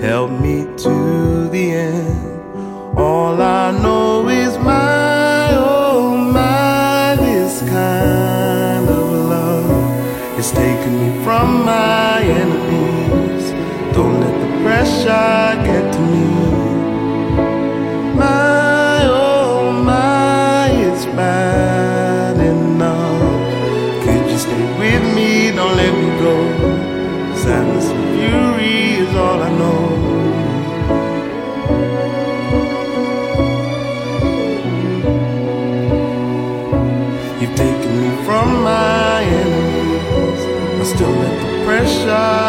Help me to the end. All I know is my, oh my, this kind of love is taking me from my enemies. Don't let the pressure get love.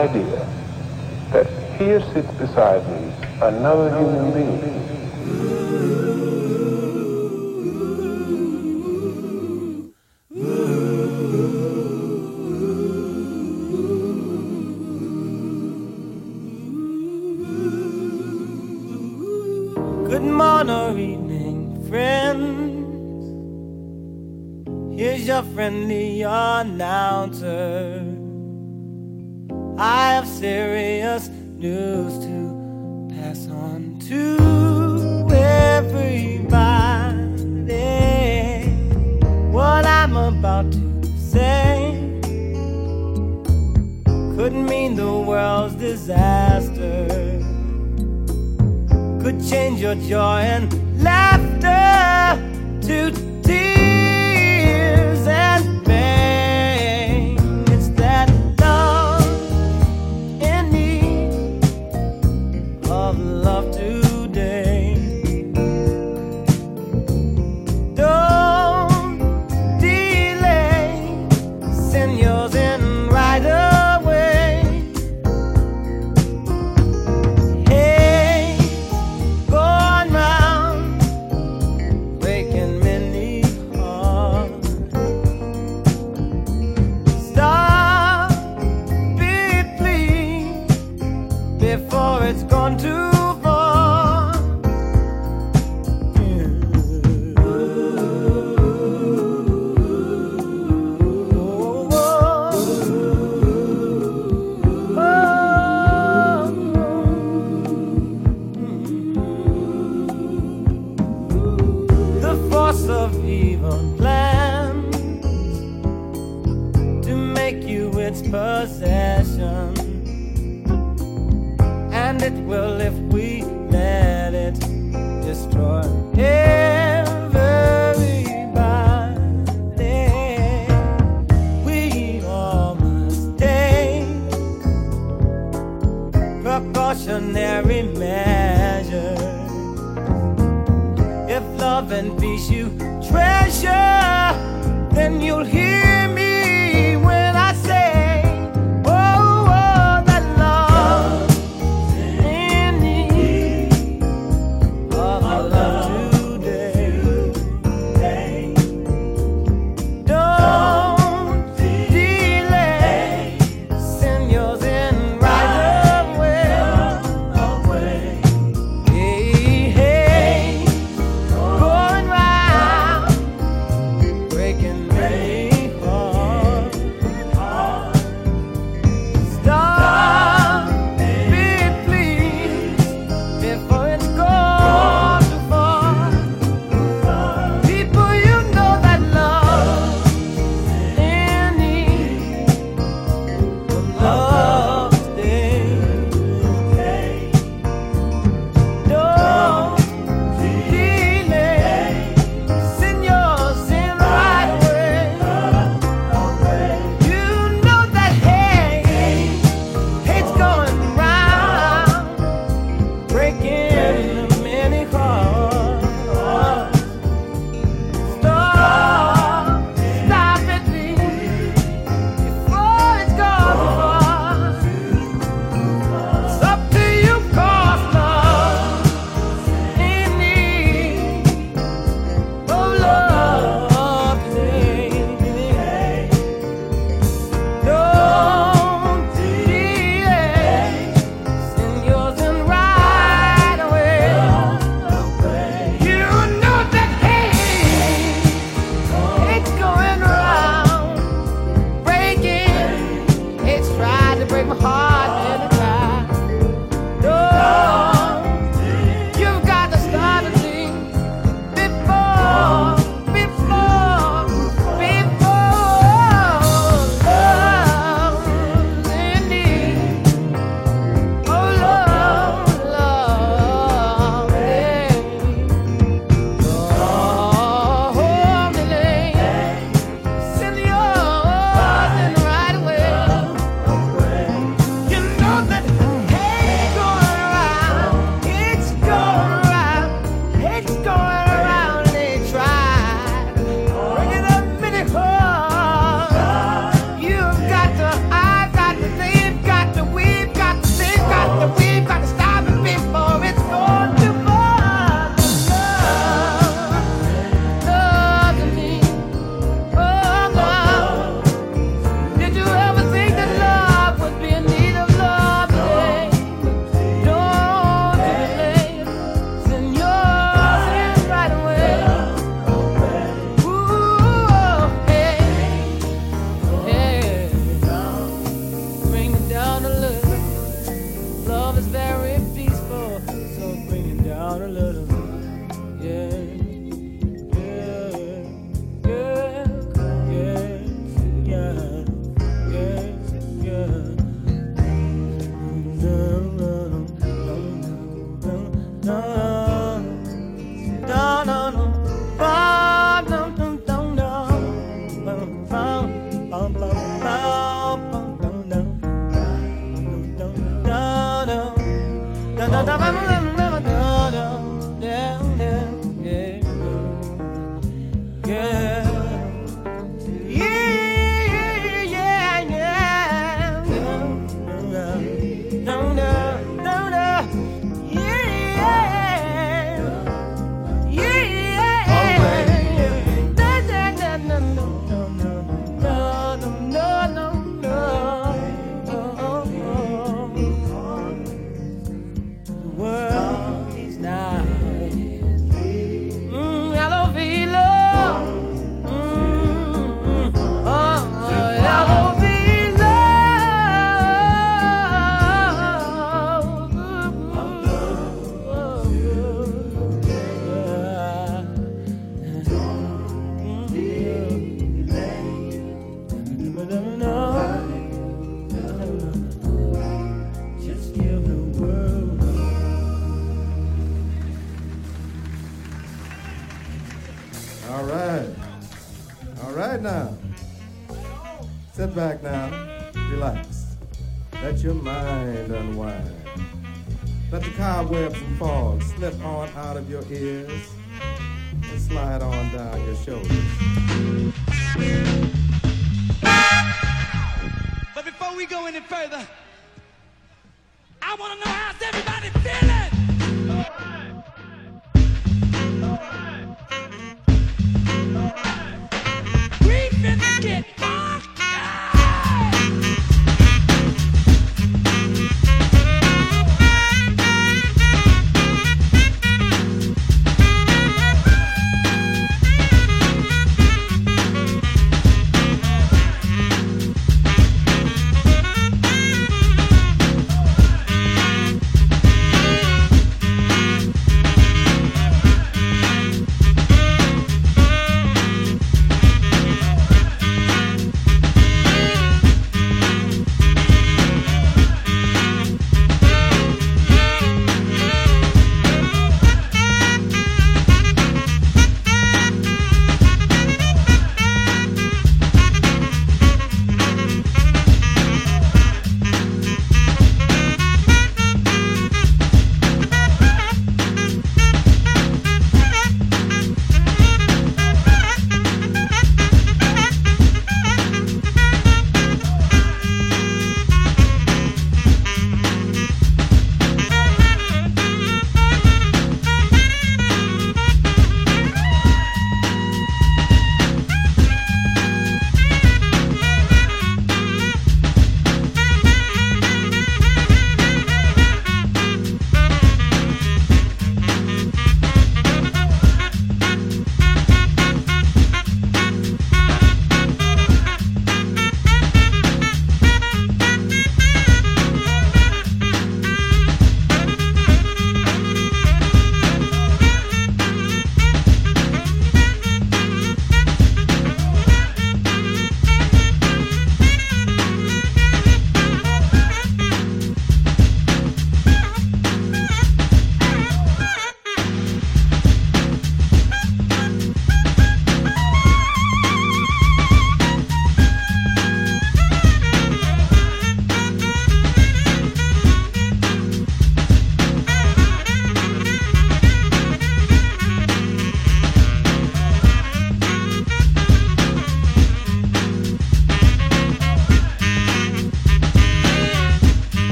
idea that here sits beside me another human being.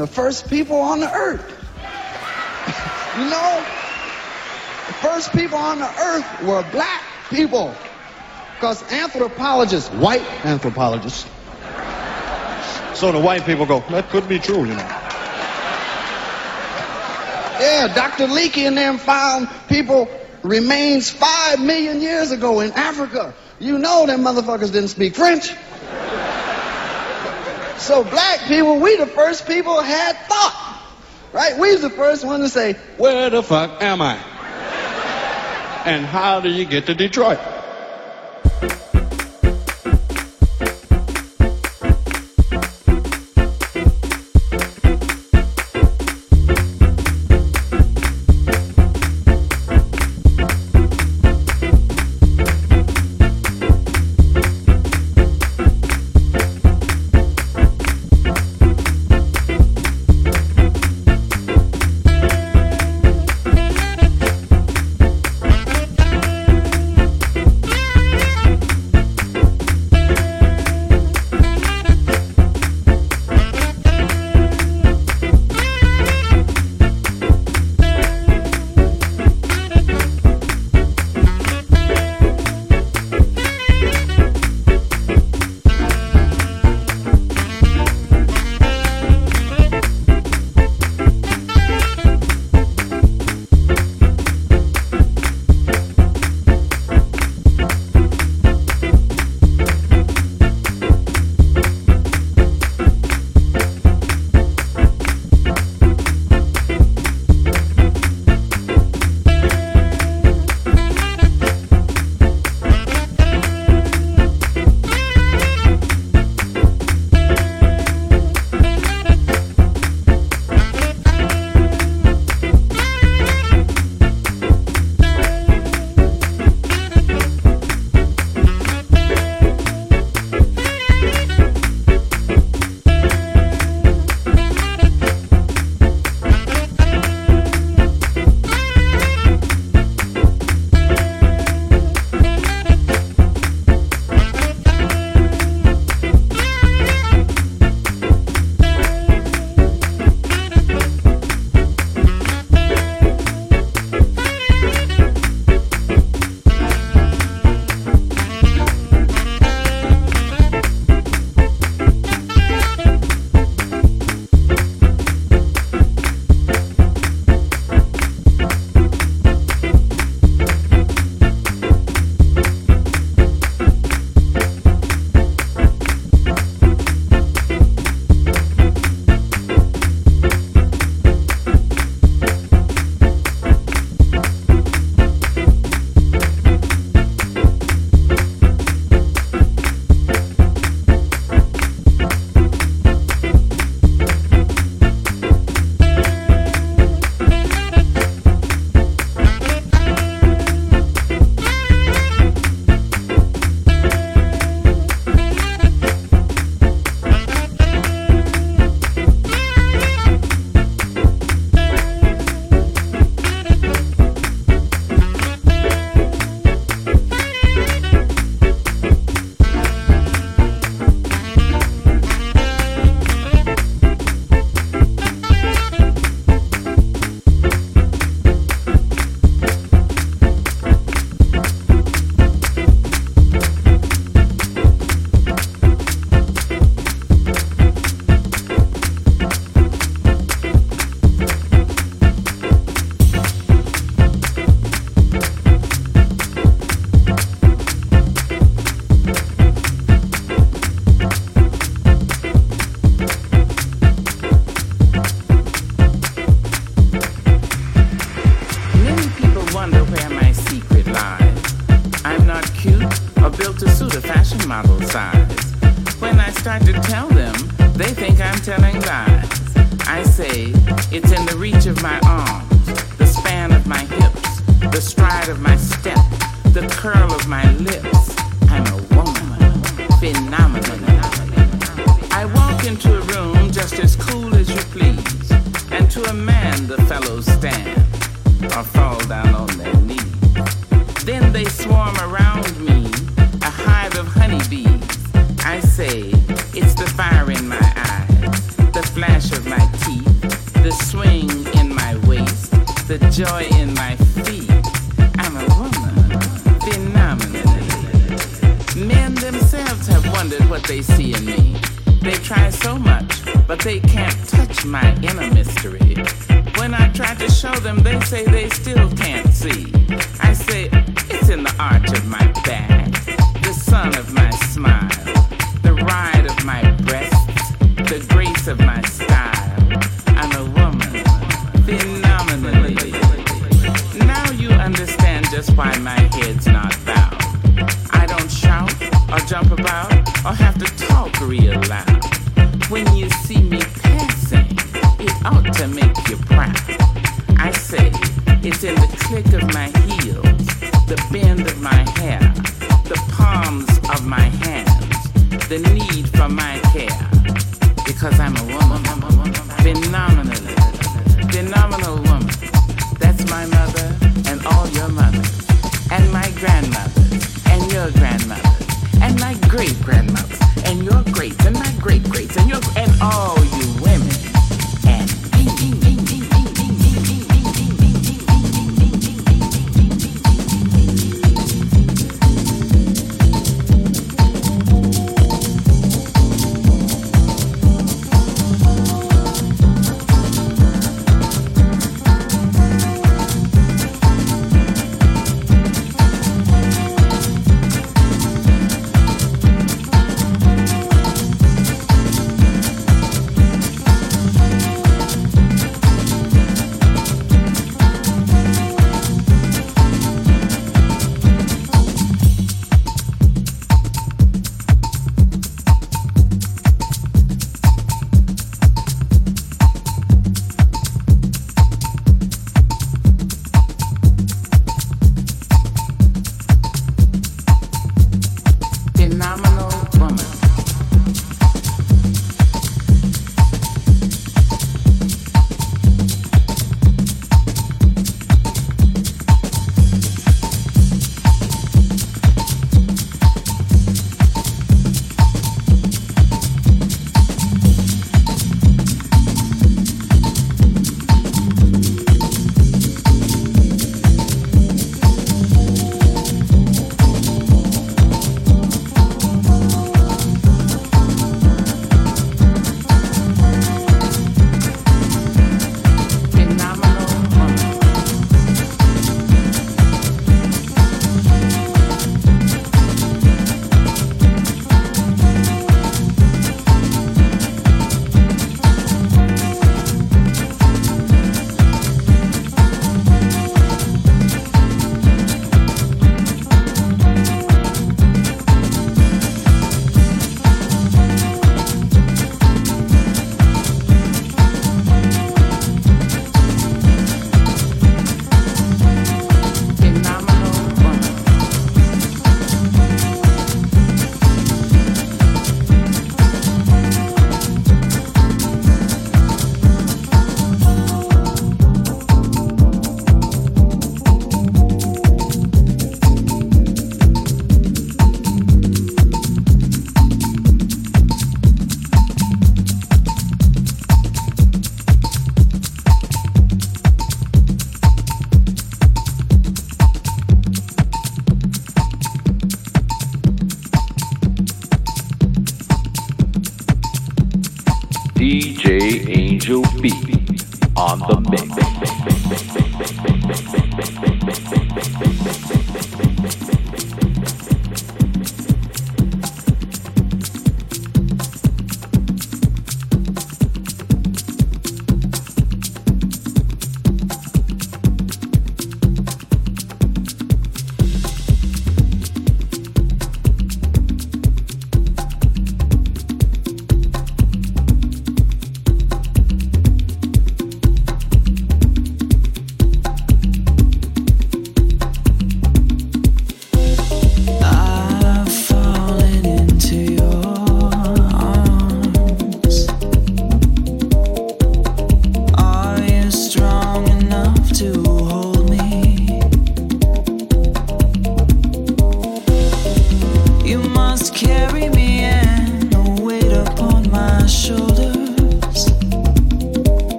The first people on the earth. you know? The first people on the earth were black people. Because anthropologists, white anthropologists, so the white people go, that could be true, you know. Yeah, Dr. Leakey and them found people remains five million years ago in Africa. You know them motherfuckers didn't speak French. So black people, we the first people had thought. Right? We was the first one to say, where the fuck am I? And how do you get to Detroit?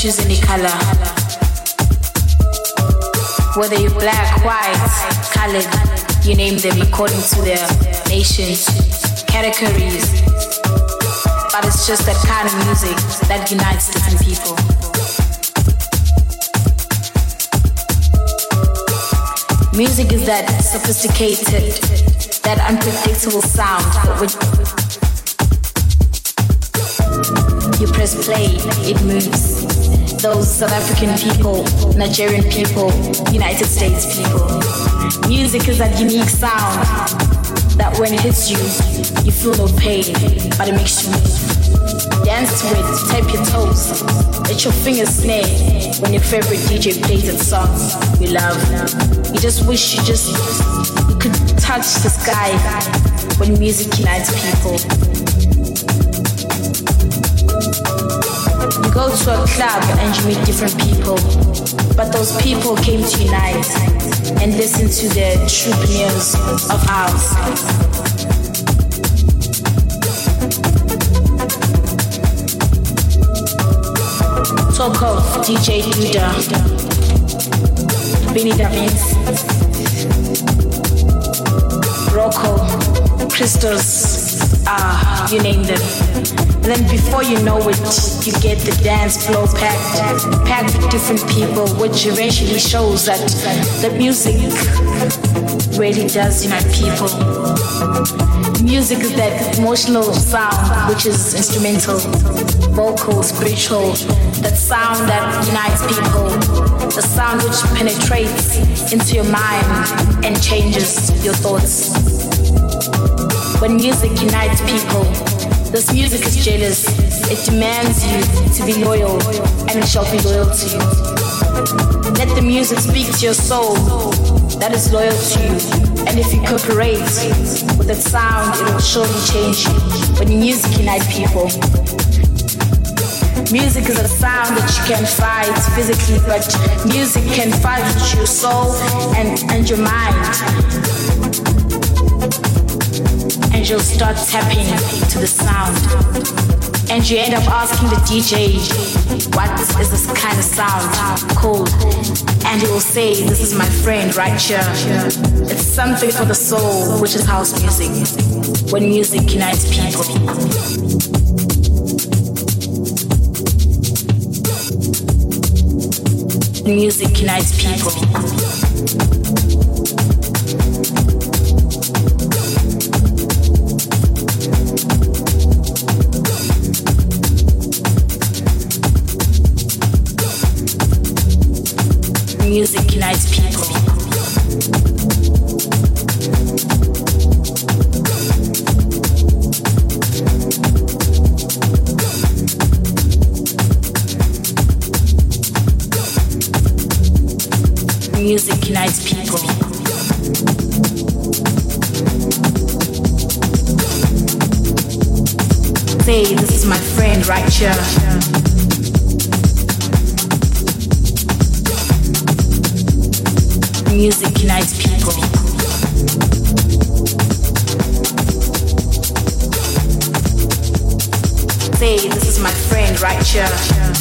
Choose any color. Whether you're black, white, colored, you name them according to their nations, categories. But it's just that kind of music that unites different people. Music is that sophisticated, that unpredictable sound which you press play, it moves those South African people, Nigerian people, United States people. Music is that unique sound that when it hits you, you feel no pain, but it makes you move. Dance to it, tap your toes, let your fingers snare when your favorite DJ plays that song you love. You just wish you just you could touch the sky when music unites people. You go to a club and you meet different people, but those people came to unite and listen to the true news of house. Talk of DJ Duda, Benny Davis, Rocco, Christos, ah, you name them. Then before you know it, you get the dance floor packed, packed with different people, which eventually shows that the music really does unite people. Music is that emotional sound, which is instrumental, vocal, spiritual, that sound that unites people, the sound which penetrates into your mind and changes your thoughts. When music unites people, this music is jealous. It demands you to be loyal, and it shall be loyal to you. Let the music speak to your soul that is loyal to you. And if you cooperate with that sound, it will surely change you. When music unites people, Music is a sound that you can fight physically, but music can fight with your soul and, and your mind and you'll start tapping to the sound. And you end up asking the DJ, what is this kind of sound called? And he will say, this is my friend right here. It's something for the soul, which is house music. When music unites people. Music unites people. Say, this is my friend right here. music unites people. This is my friend.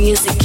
music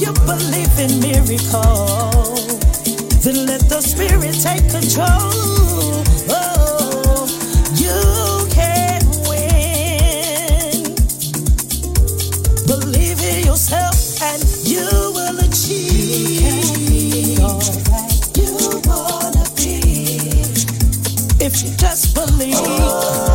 you believe in miracles, then let the Spirit take control. Oh, you can win. Believe in yourself and you will achieve. You can. You wanna be. If you just believe. Oh.